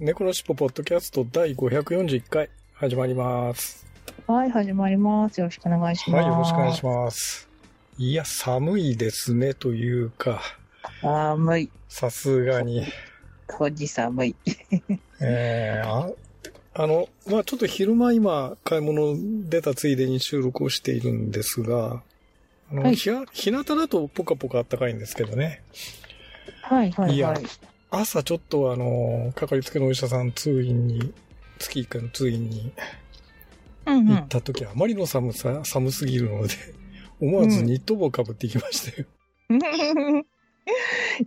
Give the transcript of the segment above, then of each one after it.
猫のしっぽポッドキャスト第541回始まります。はい、始まります。よろしくお願いします。はい、よろしくお願いします。いや、寒いですね、というか、寒い。さすがに。こじ寒い。えー、ああの、まあちょっと昼間今、買い物出たついでに収録をしているんですが、あの、はいひや日向だとポカポカ暖かいんですけどね。はい、はいい、やはい。朝ちょっとあの、かかりつけのお医者さん通院に、月1回の通院にうんうん。行った時、あまりの寒さ、寒すぎるので、思わずニット帽かぶってきましたよ。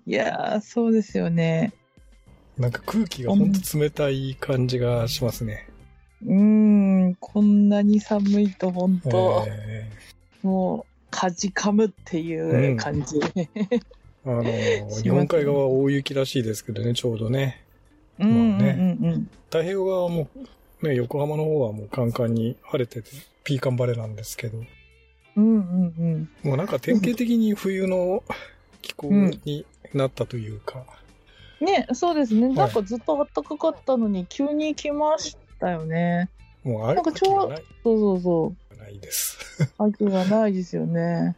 いやー、そうですよね。なんか空気がほんと冷たい感じがしますね。うーん、こんなに寒いと本当、えもう、かじかむっていう感じ。ーあの、す日本海側は大雪らしいですけどね、ちょうどね。うんうんうんうん。太平洋側はもう、ね、横浜の方はもうカンカンに晴れてて、ピーカン晴れなんですけど、うんうんうん。もうなんか典型的に冬の気候になったというか、ね、そうですね。なんかずっと暖かかったのに、急に来ましたよね。もうあれなんかちょうないそうそうそう。ないです。秋がないですよね。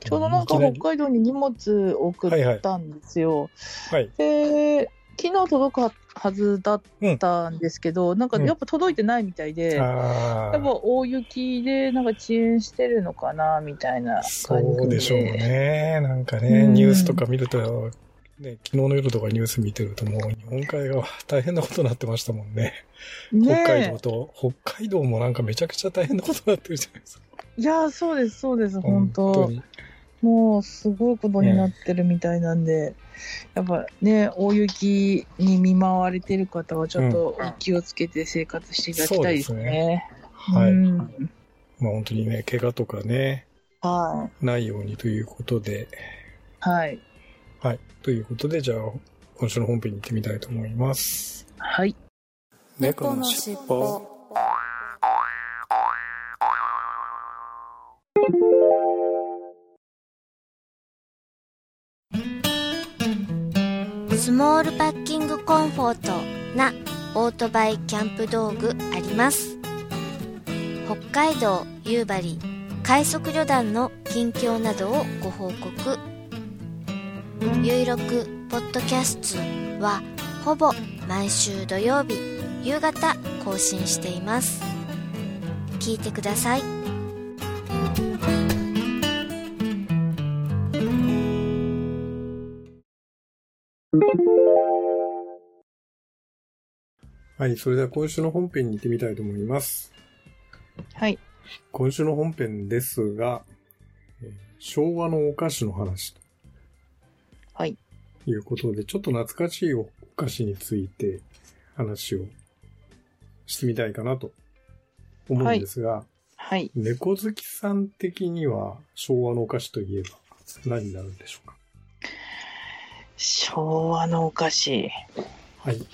ちょうどなんか北海道に荷物送ったんですよ。はい。で、昨日届くはずだったんですけど、なんかやっぱ届いてないみたいで、あやっぱ大雪でなんか遅延してるのかなみたいなあ、そ感じで。うでしょうね。なんかね、うんニュースとか見ると、ね、昨日の夜とかニュース見てるともう日本海側大変なことになってましたもんね。ね北海道と、北海道もなんかめちゃくちゃ大変なことになってるじゃないですか。いや、そうです、そうです、本当に。もうすごいことになってるみたいなんで、やっぱね、大雪に見舞われてる方はちょっと気をつけて生活していただきたいですね。はい。うんまあ本当にね、怪我とかね、はないようにということで、い。はい。はい。ということで、じゃあ、今週の本編に行ってみたいと思います。はい。猫のしっぽスモールパッキングコンフォートなオートバイキャンプ道具あります。北海道夕張快速旅団の近況などをご報告。ゆいろくポッドキャストはほぼ毎週土曜日夕方更新しています。聞いてください。はい。それでは今週の本編に行ってみたいと思います。はい。今週の本編ですが、えー昭和のお菓子の話はい。ということで、ちょっと懐かしいお菓子について話をしてみたいかなと思うんですが、はい。猫好きさん的には昭和のお菓子といえば何になるんでしょうか？昭和のお菓子。はい。う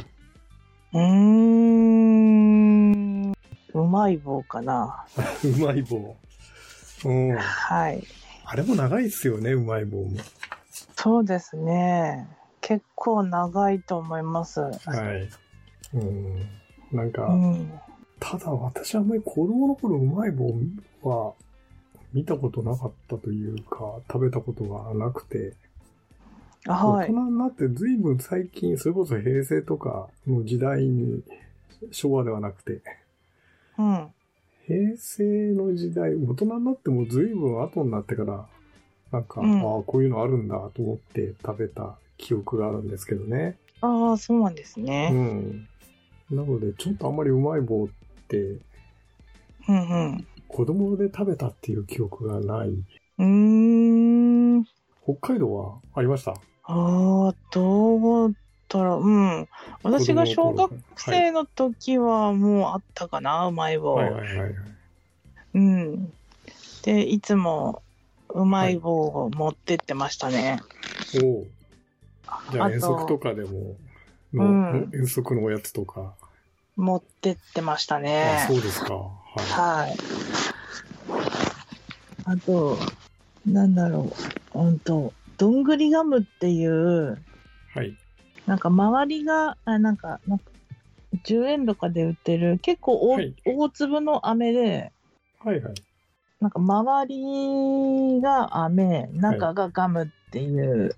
ーん。うまい棒かな。うまい棒。うん。はい。あれも長いですよね、うまい棒も。そうですね。結構長いと思います。はい。うん。なんか、うん。ただ私はあんまり子供の頃うまい棒は見たことなかったというか、食べたことがなくて、はい。大人になって随分最近、それこそ平成とかの時代に、昭和ではなくて、うん。平成の時代、大人になっても随分後になってから、なんか、うんああ、こういうのあるんだと思って食べた記憶があるんですけどね。ああ、そうなんですうね。ん。なので、ちょっとあんまりうまい棒って、うんうん。子供で食べたっていう記憶がない。うーん。北海道はありました？ああ、どうたら、うん。私が小学はい生の時はもうあったかな、うまい棒。はいはいはいはい。うん。で、いつもうまい棒を持ってってましたね。おうじゃあ遠足とかでも、のうん遠足のおやつとか。持ってってましたあ、ね。そうですか。ははい。あと、なんだろう。うんと、どんぐりガムっていう、い。はい。なんか周りが、あなんか、なんか10円とかで売ってる、結構大,、はい大粒の飴で、はいはい。なんか周りが飴、中がガムっていう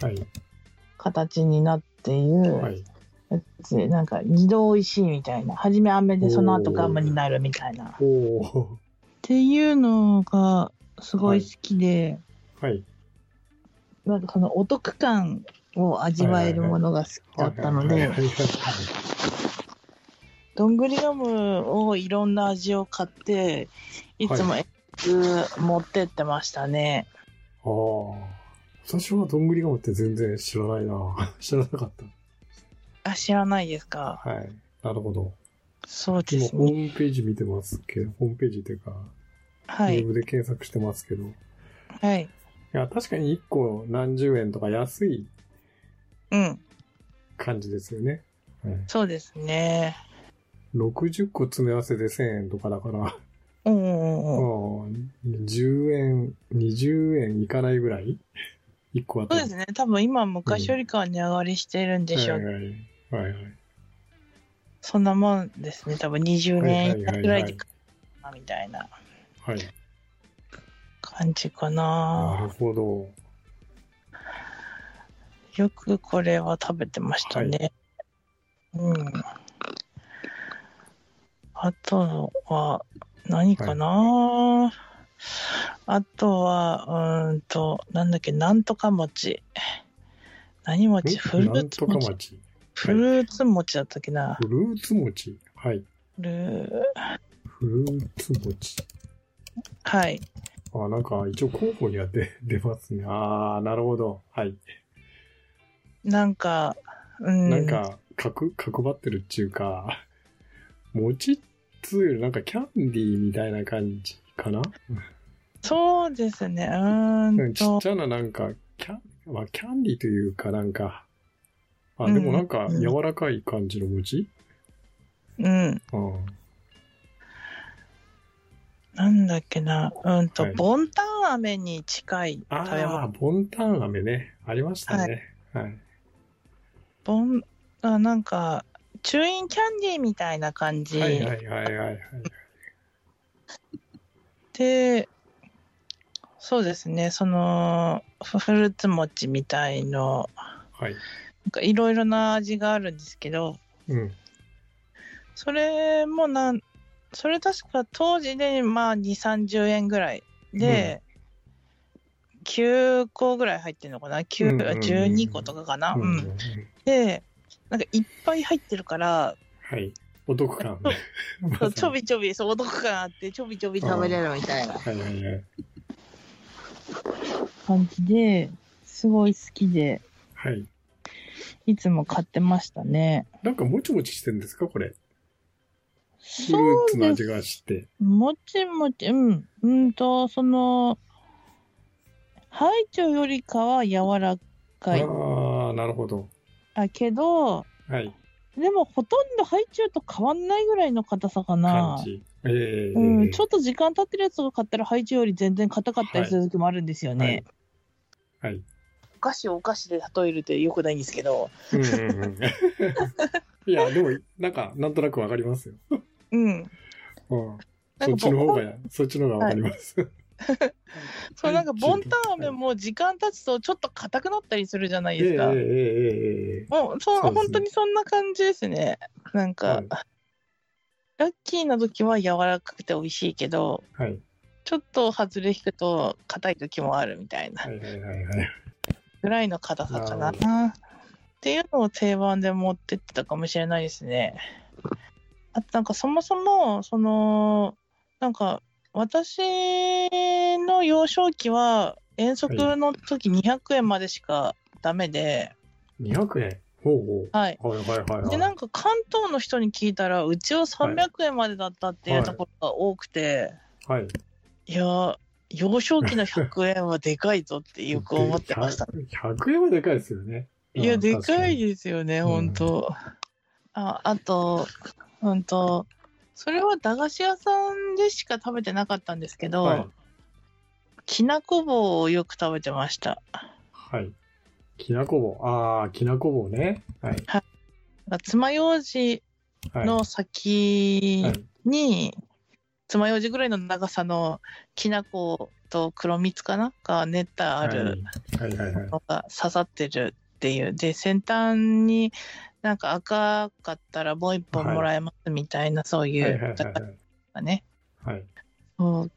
はい。形になっている、はい。やつでなんか二度美味しいみたいな。初め飴でその後ガムになるみたいな。っおおていうのがすごい好きで、はい。なんかそのお得感を味わえるものが好きだったのではいはい、はいはいどんぐりガムをいろんな味を買って、いつも持ってってましたね。ああ。私はどんぐりガムって全然知らないな。知らなかっあ、知らないですか？た。はい。なるほど。そうですね。ームページ見てますけど、ホームページっていうか、はい。ウェブで検索してますけど。いはい。や、確かに1個何十円とか安いうん。感じですよね。はい、そうですね。60個詰め合わせで1000円とかだから、うんうんうん。うん10円、20円いかないぐらい ?1 個あたり。そうですね。多分今昔よりかは値上がりしてるんでしょう。はいはい。はいはい。そんなもんですね。多分20年以下ぐらいで買ったみたいなはい。感じかなるな。ほど。よくこれは食べてましたね。うん。あとは、何かな、あとは、うーんと、なんだっけ、なんとか餅。何餅？フルーツ餅？餅。フルーツ餅だったっけな。フルーツ餅。はい。フルーツ餅。はい。あ、なんか一応候補には出 出ますね。ああ、なるほど。はい。なんか、うん。なんか、角、角張ってるっていうか、餅っつうよりなんかキャンディーみたいな感じかな？そうですね。うーんとちっち。ゃななんか、キャン、まあ、キャンディーというかなんか、あ、でもなんかうん柔らかい感じの餅うん。うん。なんだっけな。うんと、はいボンタン飴に近いあ食べ物。あ、ボンタン飴ね。ありましたね。はい。ボン、あなんか、チューインキャンディーみたいな感じ。はいはいはいはいはい。で、そうですね。その、フフルーツ餅みたいの、はい。なんかいろいろな味があるんですけど、うん。それもなん、それ確か当時でまあ2、30円ぐらいで、9個ぐらい入ってるのかな ?9、うんうんうん12個とかかな、ううんん、で、なんかいっぱい入ってるから、はい。お得感。そうちょびちょび、そう、お得感あって、ちょびちょび食べれるみたいなはいはいはい。感じで、すごい好きで、はい。いつも買ってましたね。なんかもちもちしてるんですか？これ。フルーツの味。がして。もちもち、うん、うんと、その、ハイチョウよりかは柔らかい。ああ、なるほど。あ、けど、はい。でもほとんどハイチュウと変わんないぐらいの硬さかな感。じ。ええうん、ちょっと時間経ってるやつを買ったらハイチュウより全然硬かったりする時もあるんですよね。はい。はい。お菓子をお菓子で例えるってよくないんですけど。うんうんうん。いや、でも、なんか、なんとなくわかりますよ。うん。うん。そっちの方ボが、そっちの方がわかります。そうなんかボンタン飴はいも時間経つとちょっと硬くなったりするじゃないですか。ええええもうそうそう本当にそんな感じですね。なんか、はいラッキーな時は柔らかくて美味しいけど、はい。ちょっと外れ引くと硬い時もあるみたいなはいはいはいはい。ぐらいの硬さかな。なっていうのを定番で持ってってたかもしれないですね。あとなんかそもそも、その、なんか私の幼少期は遠足の時200円までしかダメで、200円？ほうほう。はい。はいはいはいはい。で、なんか関東の人に聞いたら、うちは300円までだったっていうところが多くて、はい。い、や、幼少期の100円はでかいぞってよく思ってました。で 100, 100円はでかいですよね。いや、うんでかい確ですよね、うん本当あ、あと、本当それは駄菓子屋さんでしか食べてなかったんですけど、はいきなこ棒をよく食べてました。はい。きなこ棒。ああ、きなこ棒ね。はい。爪楊枝はい。の先はいに、爪楊枝ぐらいの長さのきな粉と黒蜜かな？が練ってあるはいはいはい。のが刺さってるっていう。で、先端になんか赤かったらもう一本もらえますみたいな、そういはいはいはういはい。らね。はい。そう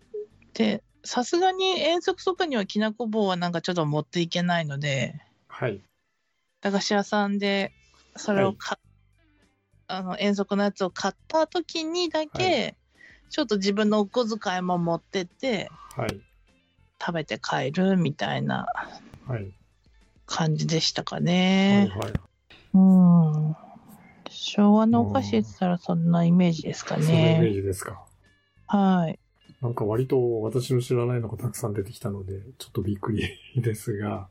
で、さすがに遠足とかにはきなこ棒はなんかちょっと持っていけないので、はい。駄菓子屋さんでそれをか、あの遠足のやつを買った時にだけ、ちょっと自分のお小遣いも持ってってはい。食べて帰るみたいなはい。感じでしたかはいね。はい。うん。昭和のお菓子って言ったらそんなイメージですかそのイメーね。ジですか。はい。なんか割と私の知らないのがたくさん出てきたので、ちょっとびっくりですが、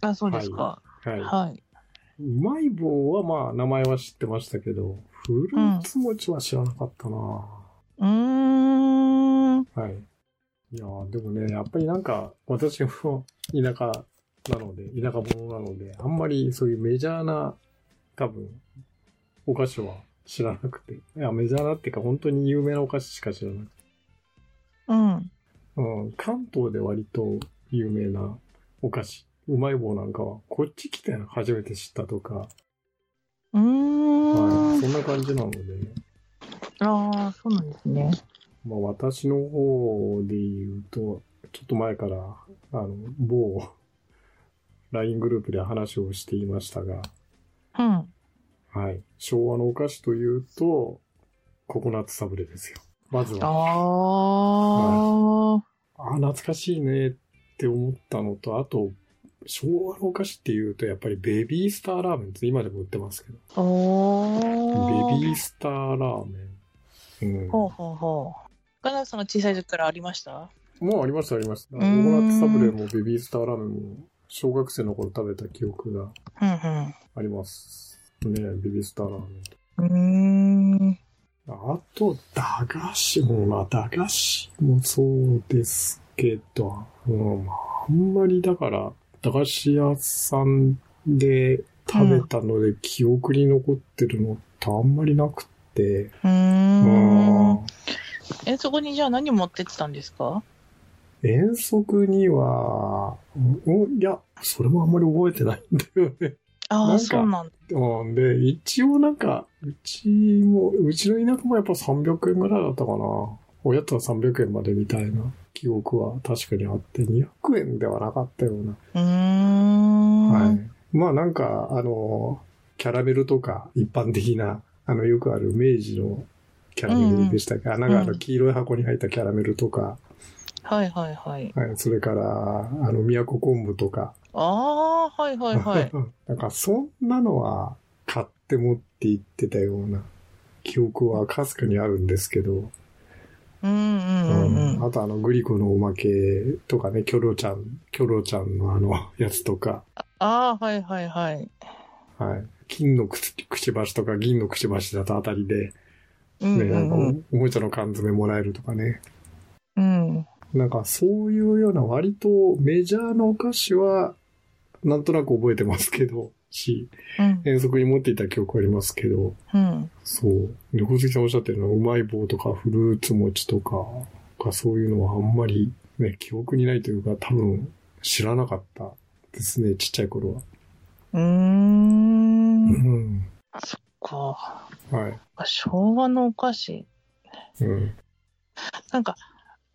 あ、そうですか。はい。はい。うまい棒はまあ名前は知ってましたけど、フルーツ餅は知らなかったな、うーん。はい。いやーでもね、やっぱりなんか、私も田舎なので、田舎者なので、あんまりそういうメジャーな、多分、お菓子は知らなくて。いや、メジャーなっていうか、本当に有名なお菓子しか知らなくて。うん。うん、関東で割と有名なお菓子。うまい棒なんかは、こっち来て初めて知ったとか、うーん。はい、そんな感じなので、ああ、そうなんですね。まあ私の方で言うと、ちょっと前から、あの、某 LINE グループで話をしていましたが、うん。はい。昭和のお菓子というと、ココナッツサブレですよ。まずあは、あ。ああ、懐かしいねって思ったのと、あと、昭和のお菓子っていうと、やっぱりベビースターラーメンって今でも売ってますけど。ベビースターラーメン。うん。ほうほうほう。ガナさんが小さい時からありました？もうありました、ありました。ココナッツサブレもベビースターラーメンも、小学生の頃食べた記憶がうんあります。ねベビースターラーメン。うん。うーん。あと、駄菓子も、まあ、駄菓子もそうですけど、うん、まあ、あんまりだから、駄菓子屋さんで食べたので記憶に残ってるのってあんまりなくて、うー。うんんえ、そこにじゃあ何持ってってたんですか？遠足には、うんいや、それもあんまり覚えてないんだよね。ああ、そうなんだ。うん、で、一応なんか、うちも、うちの田舎もやっぱ300円ぐらいだったかな。親とは300円までみたいな記憶は確かにあって、200円ではなかったような。うーん。はい。まあなんか、あの、キャラメルとか一般的な、あの、よくある明治のキャラメルでしたっけ、あなんかあの、黄色い箱に入ったキャラメルとか、はいはいはい。はい、それから、あの、宮古昆布とか、ああ、はいはいはい。なんかそんなのは買って持って行ってたような記憶はかすかにあるんですけど、うんうんうんうん。あとあのグリコのおまけとかね、キョロちゃん、キョロちゃんのあの やつとか、ああ、はいはいはい。はい。金のくちばしとか銀のくちばしだとあたりで、うんね、なんかうんうん。おおもちゃの缶詰もらえるとかね。うん。なんかそういうような割とメジャーなお菓子は、なんとなく覚えてますけど、し、うん。遠足に持っていた記憶ありますけど、うん。そう。猫好きさんおっしゃってるのは、うまい棒とかフルーツ餅とか、かそういうのはあんまりね、記憶にないというか、多分知らなかったですね、ちっちゃい頃は。うー。うんん。か。はい。昭和のお菓子。うん。なんか、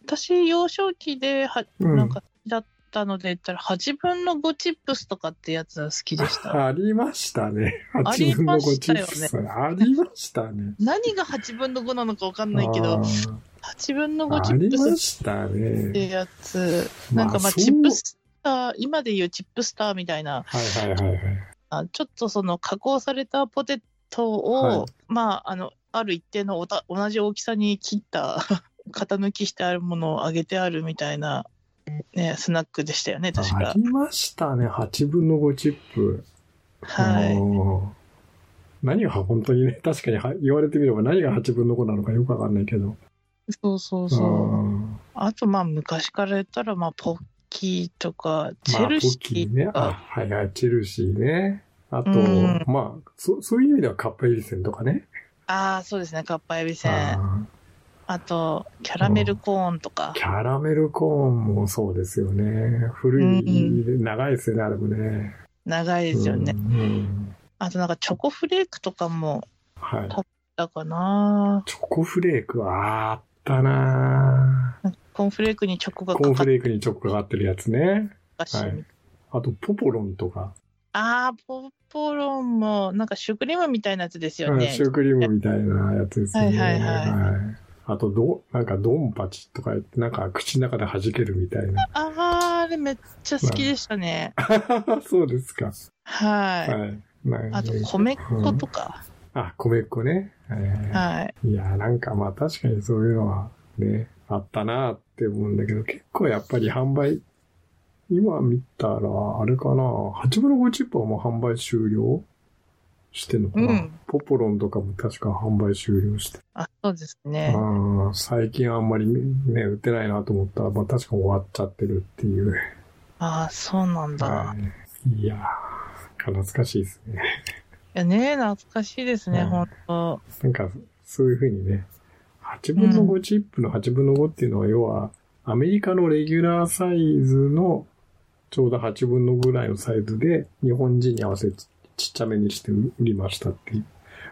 私、幼少期では、うんなんかだったので言ったら、8分の5チップスとかってやつが好きでした。ありましたね。あり8分の5ましたよねチップス。ありましたね。何が8分の5なのかわかんないけあど、ー8分の5あチップスってね。やつ、まあなんかまあ、チップスター、今で言うチップスターみたいなはいはいはいはい。あちょっとその加工されたポテトを、はいまあ、あの、ある一定のおた同じ大きさに切った、型抜きしてあるものを揚げてあるみたいな、ね、スナックでしたよね、確か。ありましたね、8分の5チップ。はい。うん何が本当にね、確かには言われてみれば何が8分の5なのかよくわかんないけど。そうそうそう。んあと、まあ、昔から言ったら、まあ、ポッキーとか、チまあェルシポッキーね。あ、ーとか、はいはい、チェルシーね。あと、うんまあそ、そういう意味ではカッパエビセンとかね。ああ、そうですね、カッパエビせん。ああと、キャラメルコーンとかー。キャラメルコーンもそうですよね。古い、長いですよね、あれもね。長いですよね。うんうんあとなんかチョコフレークとかもはい。だかな。チョコフレークはあったなコーンフレークにチョコがコーンかかっフレークにチョコかかってるやつね。はいあと、ポポロンとか。ああ、ポッポロンも、なんかシュークリームみたいなやつですよね。うんシュークリームみたいなやつですね。はいはいはいはいあと、ど、なんかドンパチとか言って、なんか口の中で弾けるみたいな。ああ、あれめっちゃ好きでしたね。そうですか。はい。はい。あと、米粉とか。あ、米粉ね。はいはい。いや、なんかまあ確かにそういうのはね、あったなって思うんだけど、結構やっぱり販売、今見たら、あれかな、8分の5チップはもう販売終了してんのかな、うんポポロンとかも確か販売終了して。あ、そうですね。あー最近あんまりね、売ってないなと思ったら、まあ確か終わっちゃってるっていう。ああ、そうなんだ。はいいやー、懐かしいですね。いやね、懐かしいですね、うん本当なんか、そういうふうにね、8分の5チップの8分の5っていうのは、要は、アメリカのレギュラーサイズの、ちょうど8分のぐらいのサイズで、日本人に合わせてちっちゃめにして売りましたっていう、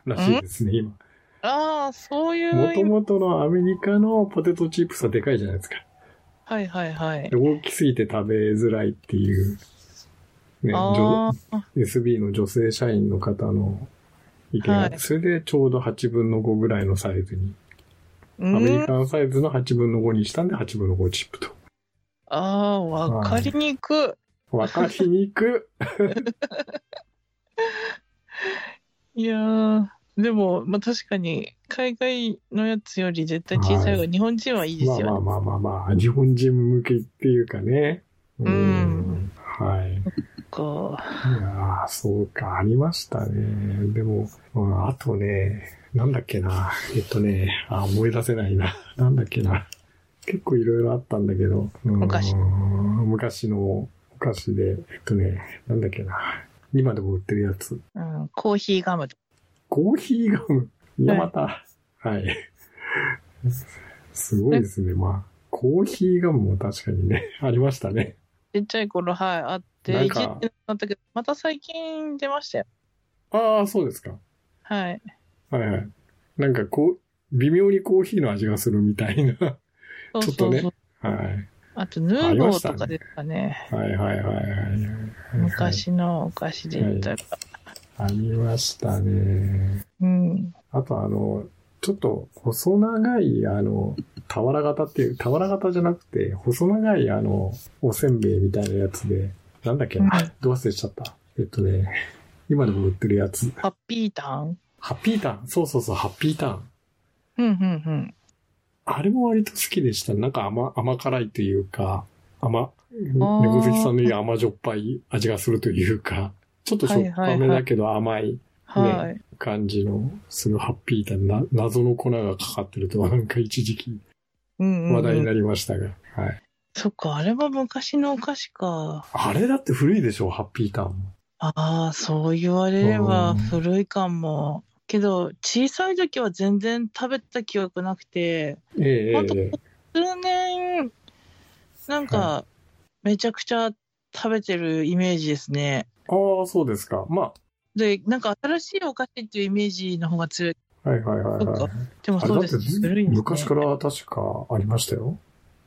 らしいですね、今。ああ、そういうもと。もとのアメリカのポテトチップスはでかいじゃないですか。はいはいはいで。大きすぎて食べづらいっていう、ね、SB の女性社員の方の意見が、はいそれでちょうど8分の5ぐらいのサイズに、うアメリん。カンサイズの8分の5にしたんで8分の5チップと。ああ、わかりにくわかりにく。い。いやー、でも、まあ確かに、海外のやつより絶対小さい方が日本人はいいですまあよね。まあまあまあまあ、日本人向けっていうかね。うんはい。いかやーそうか、ありましたね。でも、うんあとね、なんだっけな。えっとね、あ、思い出せないな。なんだっけな。結構いろいろあったんだけど。うん昔昔のお菓子で、えっとね、なんだっけな。今でも売ってるやつ。うん、コーヒーガム。コーヒーガム？いや、また。はい。すごいですね。まあ、コーヒーガムも確かにね、ありましたね。ちっちゃい頃、はい、あって、いじってなったけど、また最近出ましたよ。ああ、そうですか。はい。はいはい。なんかこう、微妙にコーヒーの味がするみたいな。ちょっとね。はい。あと、ヌーボーとかですかね。はいはいはいはいはい。昔のお菓子で言ったら。ありましたね。うん。あとあの、ちょっと細長い、あの、俵型っていう、俵型じゃなくて、細長いあの、おせんべいみたいなやつで、なんだっけ？どう忘れしちゃった？えっとね、今でも売ってるやつ。ハッピーターン？ハッピーターン。そうそうそう、ハッピーターン。うん、うん、うん。あれも割と好きでした。なんか甘、甘辛いというか、甘、猫好きさんの言う甘じょっぱい味がするというか、ちょっとしょっぱめだけど甘いはい。感じのするハッピーターンな、謎の粉がかかってるとなんか一時期うん、うん。話題になりましたが、はい。そっか、あれは昔のお菓子か。あれだって古いでしょ、ハッピーターンも。ああ、そう言われればうん古いかも。けど、小さい時は全然食べた記憶なくて、ええほんとええ数年、なんか、めちゃくちゃ食べてるイメージですね。ああ、そうですか。まで、なんか新しいお菓子っていうイメージの方が強い。あ、はいはいはいはい。でもそうですね。ね。昔から確かありましたよ。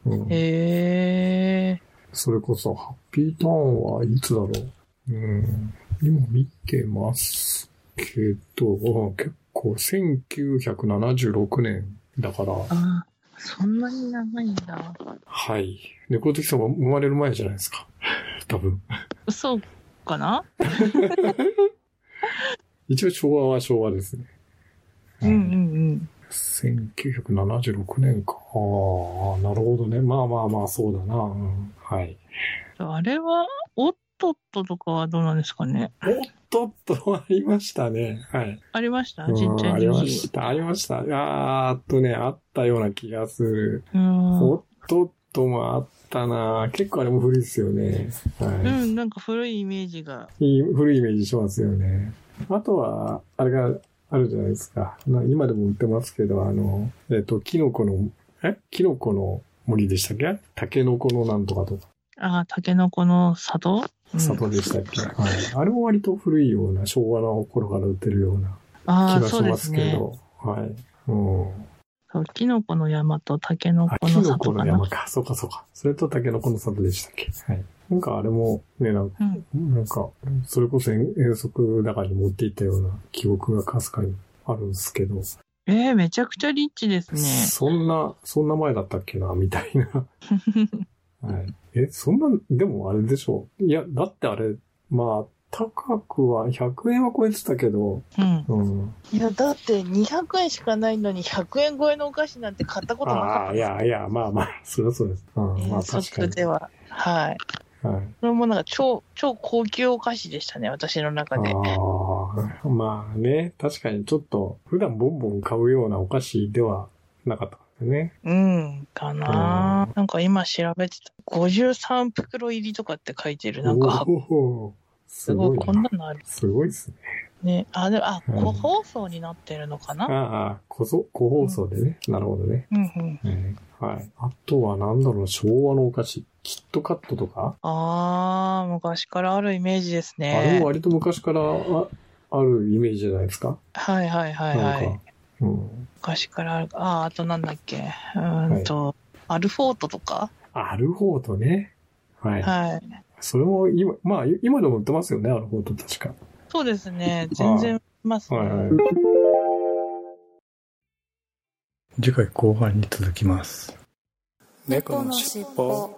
うん、へえ。それこそ、ハッピーターンはいつだろう。うん、今見てますけど、うん結構1976年だから、あそんなに長いんだ。はい。猫好きさんは生まれる前じゃないですか。多分。そうかな？一応昭和は昭和ですね。うんうん1976年か。ああ、なるほどね。まあまあまあ、そうだな。うん、はい。うん。あれは、とっととかはどうなんですかね？おっとっとありましたね。はい。ありました？うんちっちゃいありま時した。ありました。あーっとね、あったような気がする。うん。おっとっともあったな結構あれも古いですよね。はうん、なんか古いイメージが。い。いい古いイメージしますよね。あとは、あれがあるじゃないですか。な今でも売ってますけど、あの、えっ、と、キノコの、え？キノコの森でしたっけ？タケノコのなんとかとか、ああ、タケノコの里、うん里でしたっけ、はい。あれも割と古いような、昭和の頃から売ってるような気がしますすけね。ど、はい。うん。そう、キノコの山とタケノあ、コのキノコ里かな。の山か。そうかそうか。それとタケノコの里でしたっけ？はい。なんかあれも、ね、なんか、うん。なんかそれこそ遠遠足だからに持っていったような記憶がかすかにあるんですけど、えー、めちゃくちゃリッチですね。そんな、そんな前だったっけな、みたいな。はい。え、そんな、でもあれでしょう。いや、だってあれ、まあ、高くは100円は超えてたけど、うん。うん。いや、だって200円しかないのに100円超えのお菓子なんて買ったことなかああ、ったいやいや、まあまあ、そりゃそうです。うん、まあ遠確かに。足では。はい。はい。それもなんか超、超高級お菓子でしたね、私の中で。ああ、まあね、確かにちょっと、普段ボンボン買うようなお菓子ではなかったね。うん、かな、なんか今調べてた。53袋入りとかって書いてる。なんか箱、おーすすごい、ごいな。こんなのある。すごいですね。ね。あ、でも、あ、うん個包装になってるのかな、ああ、個そ個包装でね。なるほどね。うんうん。えーはい。あとはなんだろうな、昭和のお菓子。キットカットとか、あー、昔からあるイメージですあれねも。割と昔からああるイメージじゃないですか？はいはいはいはなんかい。。うん。昔からある。あー、あとなんだっけ。うーんと、アルフォートとか？アルフォートね。はい。はい。それも今、まあ今でも売ってますよね、アルフォート確か。そうですね。全然いますね。はいはい。次回後半に続きます。猫のしっぽ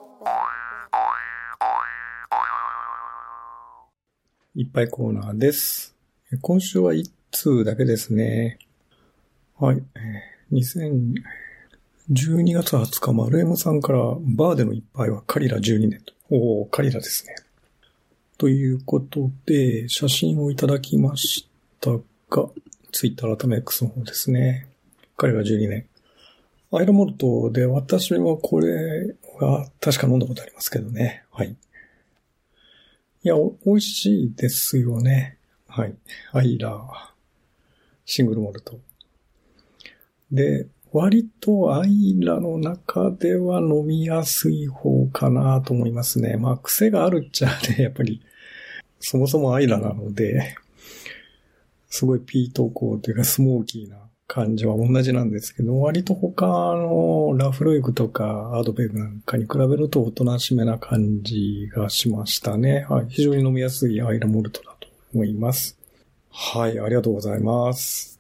いっぱいコーナーです。え今週は1通だけですね。はい。2012月20日、丸 M さんから、バーでの一杯はカリラ12年と。おー、カリラですね。ということで、写真をいただきましたが、ツイッター改め X の方ですね。カリラ12年。アイラモルトで私はこれは確か飲んだことありますけどね。はい。いや、美味しいですよね。はい。アイラー、シングルモルト。で、割とアイラの中では飲みやすい方かなと思いますね。まあ、癖があるっちゃね、やっぱり、そもそもアイラなので、すごいピートコーというかスモーキーな感じは同じなんですけど、割と他のラフロイグとかアドベグなんかに比べるとおとなしめな感じがしましたね。はい。非常に飲みやすいアイラモルトだと思います。はい。ありがとうございます。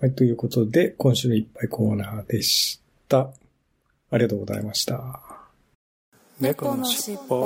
はい。ということで、今週のいっぱいコーナーでした。ありがとうございました。猫のしっぽ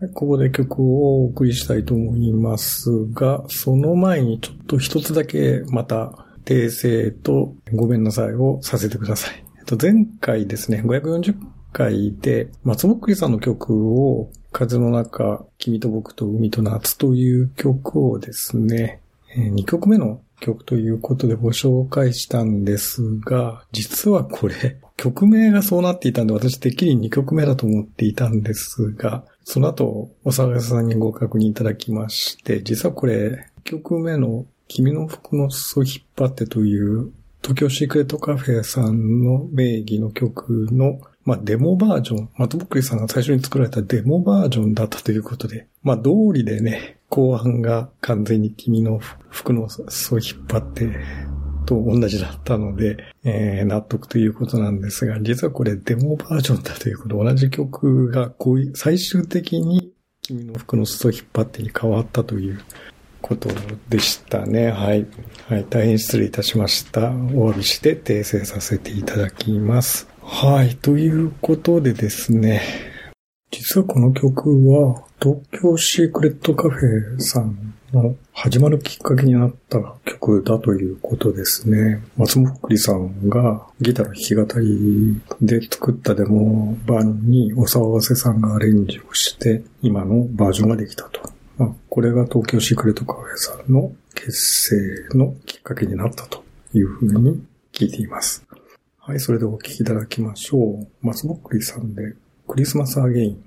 はいここで曲をお送りしたいと思いますが、その前にちょっと一つだけまた訂正とごめんなさいをさせてください。えっと、前回ですね、540回で松ぼっくりさんの曲を風の中、君と僕と海と夏という曲をですね、2曲目の曲ということでご紹介したんですが、実はこれ、曲名がそうなっていたんで、私てっきり2曲目だと思っていたんですが、その後、お騒がせさんにご確認いただきまして、実はこれ、1曲目の君の服の裾引っ張ってという、東京シークレットカフェさんの名義の曲の、まあ、デモバージョン、松ぼっくりさんが最初に作られたデモバージョンだったということで、まあ、通りでね、後半が完全に君の服の裾を引っ張って、と同じだったので、えー、納得ということなんですが、実はこれデモバージョンだということで、同じ曲がこういう、最終的に君の服の裾を引っ張ってに変わったということでしたね。はい。はい。大変失礼いたしました。お詫びして訂正させていただきます。はい。ということでですね。実はこの曲は、東京シークレットカフェさんの始まるきっかけになった曲だということですね。松本くりさんがギターの弾き語りで作ったデモ版にお騒がせさんがアレンジをして、今のバージョンができたと。まあ、これが東京シークレットカフェさんの結成のきっかけになったというふうに聞いています。はい、それでお聴きいただきましょう。松ぼっくりさんでクリスマスアゲイン。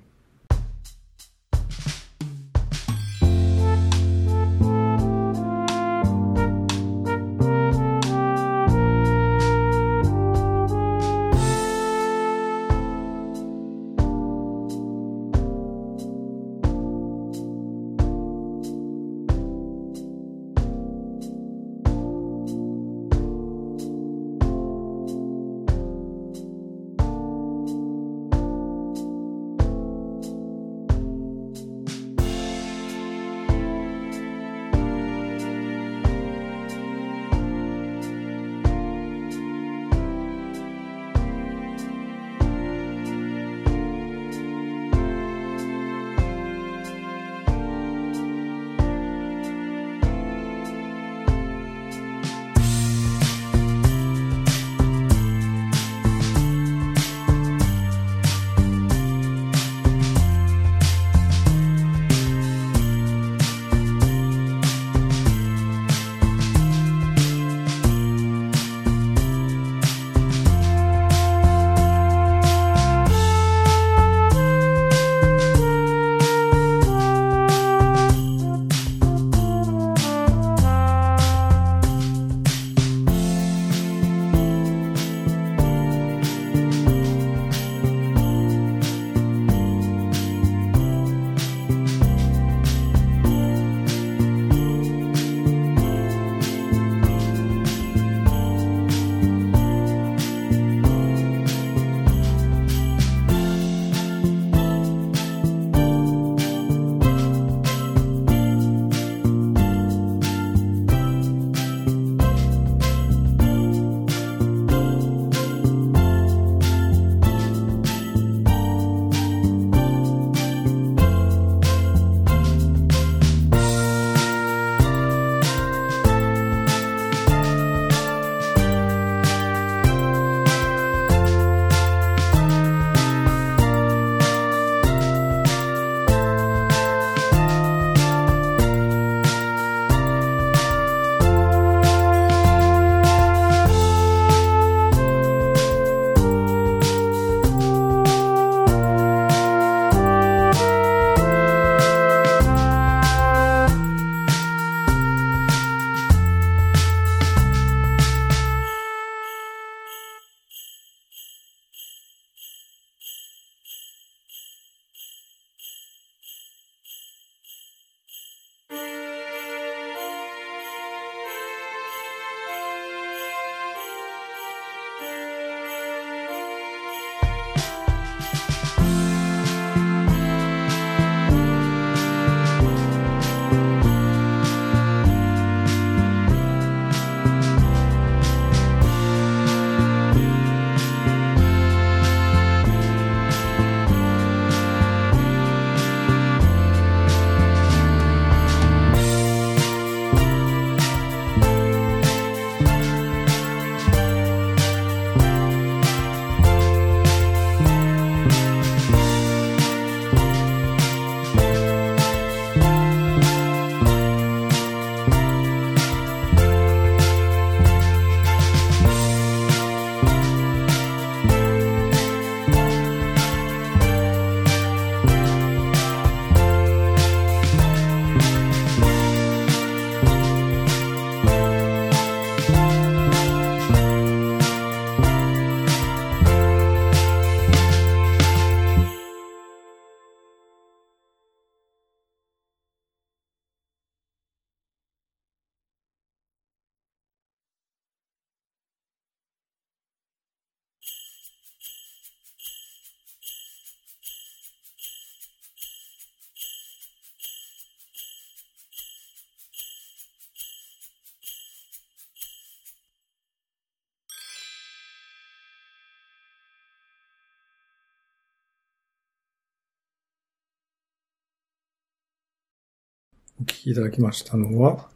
お聴きいただきましたのは、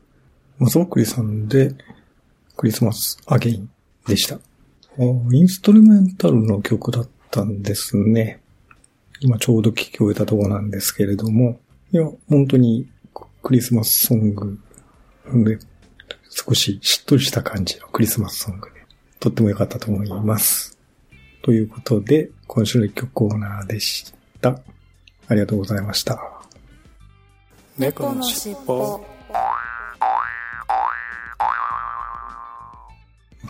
松ぼっくりさんでクリスマスアゲインでした。インストルメンタルの曲だったんですね。今ちょうど聴き終えたところなんですけれども、いや、本当にクリスマスソングで、少ししっとりした感じのクリスマスソングで、とっても良かったと思います。ということで、今週の曲コーナーでした。ありがとうございました。猫のしっぽお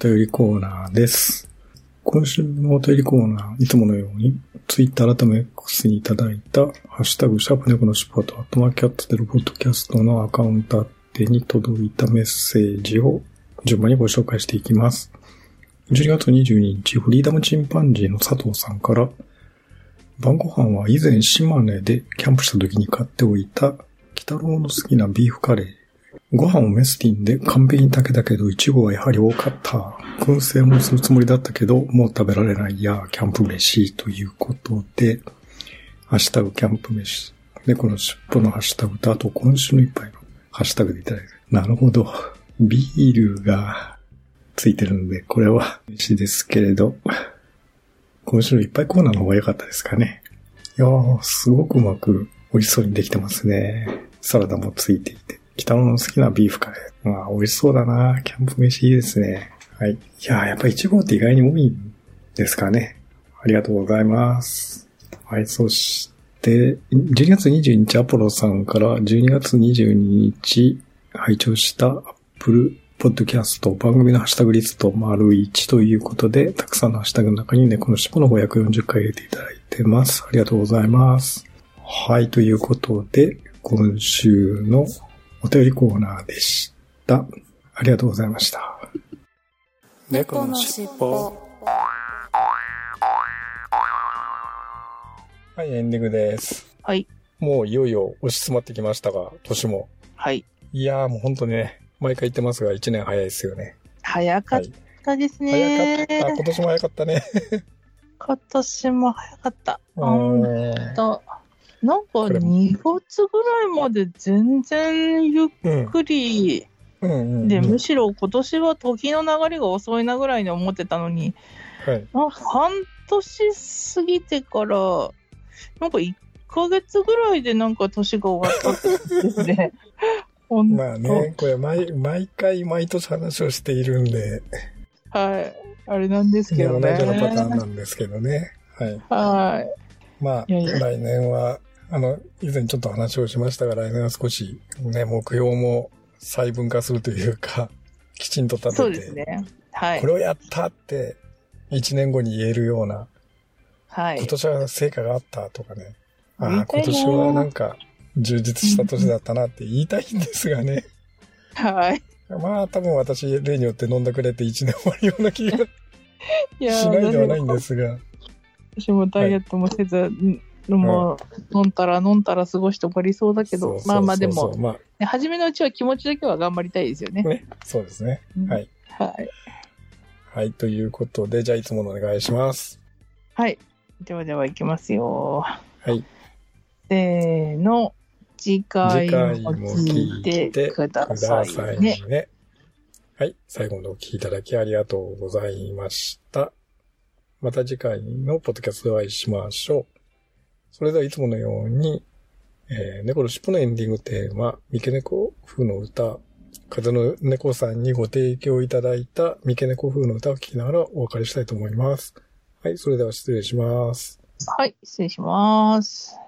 便りコーナーです。今週のお便りコーナー、いつものように、ツイッター改め X にいただいた、ハッシュタグ、シャープ猫のしっぽと、アットマーキャットでロポッドキャストのアカウント宛てに届いたメッセージを順番にご紹介していきます。12月22日、フリーダムチンパンジーの佐藤さんから、晩ご飯は以前島根でキャンプした時に買っておいた、北郎の好きなビーフカレー、ご飯をメスティンで完璧に炊けたけど、イチゴはやはり多かった。燻製もするつもりだったけど、もう食べられないや、キャンプ飯ということで、ハッシュタグキャンプ飯。で、この尻尾のハッシュタグと、あと今週の一杯のハッシュタグでいただいて。なるほど。ビールがついてるので、これは飯ですけれど、今週の一杯コーナーの方が良かったですかね。いやー、すごくうまく美味しそうにできてますね。サラダもついていて。北野の好きなビーフカレー。まあ、美味しそうだなキャンプ飯いいですね。はい。いや、やっぱイチゴって意外に多いんですかね。ありがとうございます。はい、そして、12月22日アポロさんから12月22日拝聴したアップルポッドキャスト番組のハッシュタグリスト丸1ということで、たくさんのハッシュタグの中に猫の尻尾の540回入れていただいてます。ありがとうございます。はい、ということで、今週のお便りコーナーでした。ありがとうございました。猫のしっぽはい、エンディングです。はい。もういよいよ押し詰まってきましたが、年も。はい。いやーもう本当にね、毎回言ってますが、1年早いですよね。早かっはい。たです早ね。かった。今年も早かったね。今年も早かった。うほんとなんかこれ2月ぐらいまで全然ゆっうん。くり、うんうん。で、うんむしろ今年は時の流れが遅いなぐらいに思ってたのに、はい。な半年過ぎてから、なんか1ヶ月ぐらいでなんか年が終わったってことですね。まあね、これ毎、毎回毎年話をしているんで、はい。あれなんですけど同じようなパターンね。なんですけどね。はい。はい。まあ、来年は、あの、以前ちょっと話をしましたが、来年は少し、ね、目標も細分化するというか、きちんと立てて、そうですね。はいこ。れをやったって、1年後に言えるような、はい今。年は成果があったとかね、ああ、今年はなんか、充実した年だったなって言いたいんですがね。はい。まあ、多分私、例によって飲んだくれて1年終わるような気がしないではないんですが。私もダイエットもせず、んもう、飲んたら飲んたら過ごして終わりそうだけど、そうそうそうそうまあまあでも、まね初めのうちは気持ちだけは頑張りたいですよねあ、。ね、そうですね。うんはい。はい。はい、ということで、じゃあいつものお願いします。はい。ではでは行きますよ。はい。せーの。次回もも聞いてくだくさい。ね。はい。最後までお聞きいただきありがとうございました。また次回のポッドキャストでお会いしましょう。それではいつものように、えー、猫の尻尾のエンディングテーマ、三毛猫風の歌、風の猫さんにご提供いただいた三毛猫風の歌を聴きながらお別れしたいと思います。はい。それでは失礼します。はい、失礼します。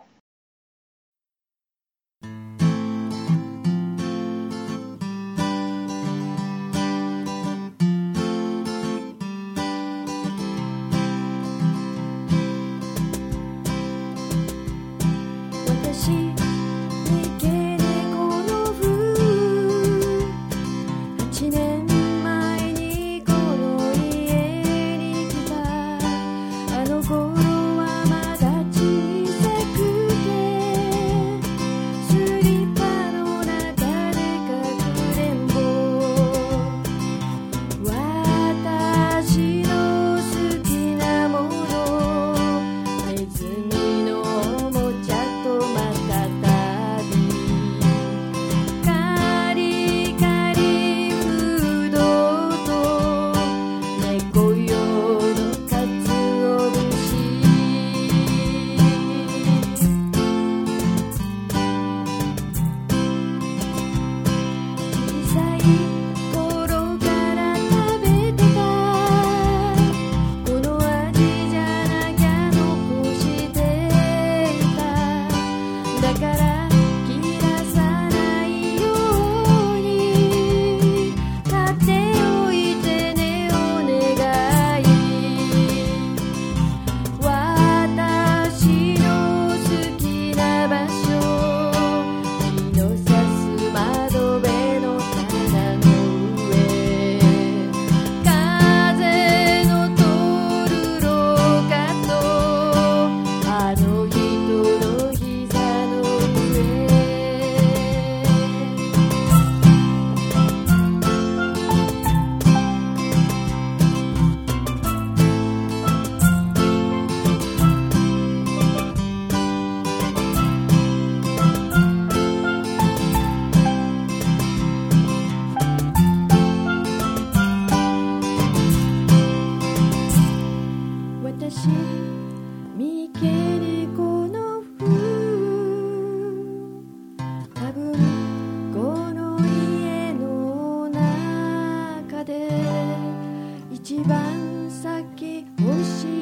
番先欲しい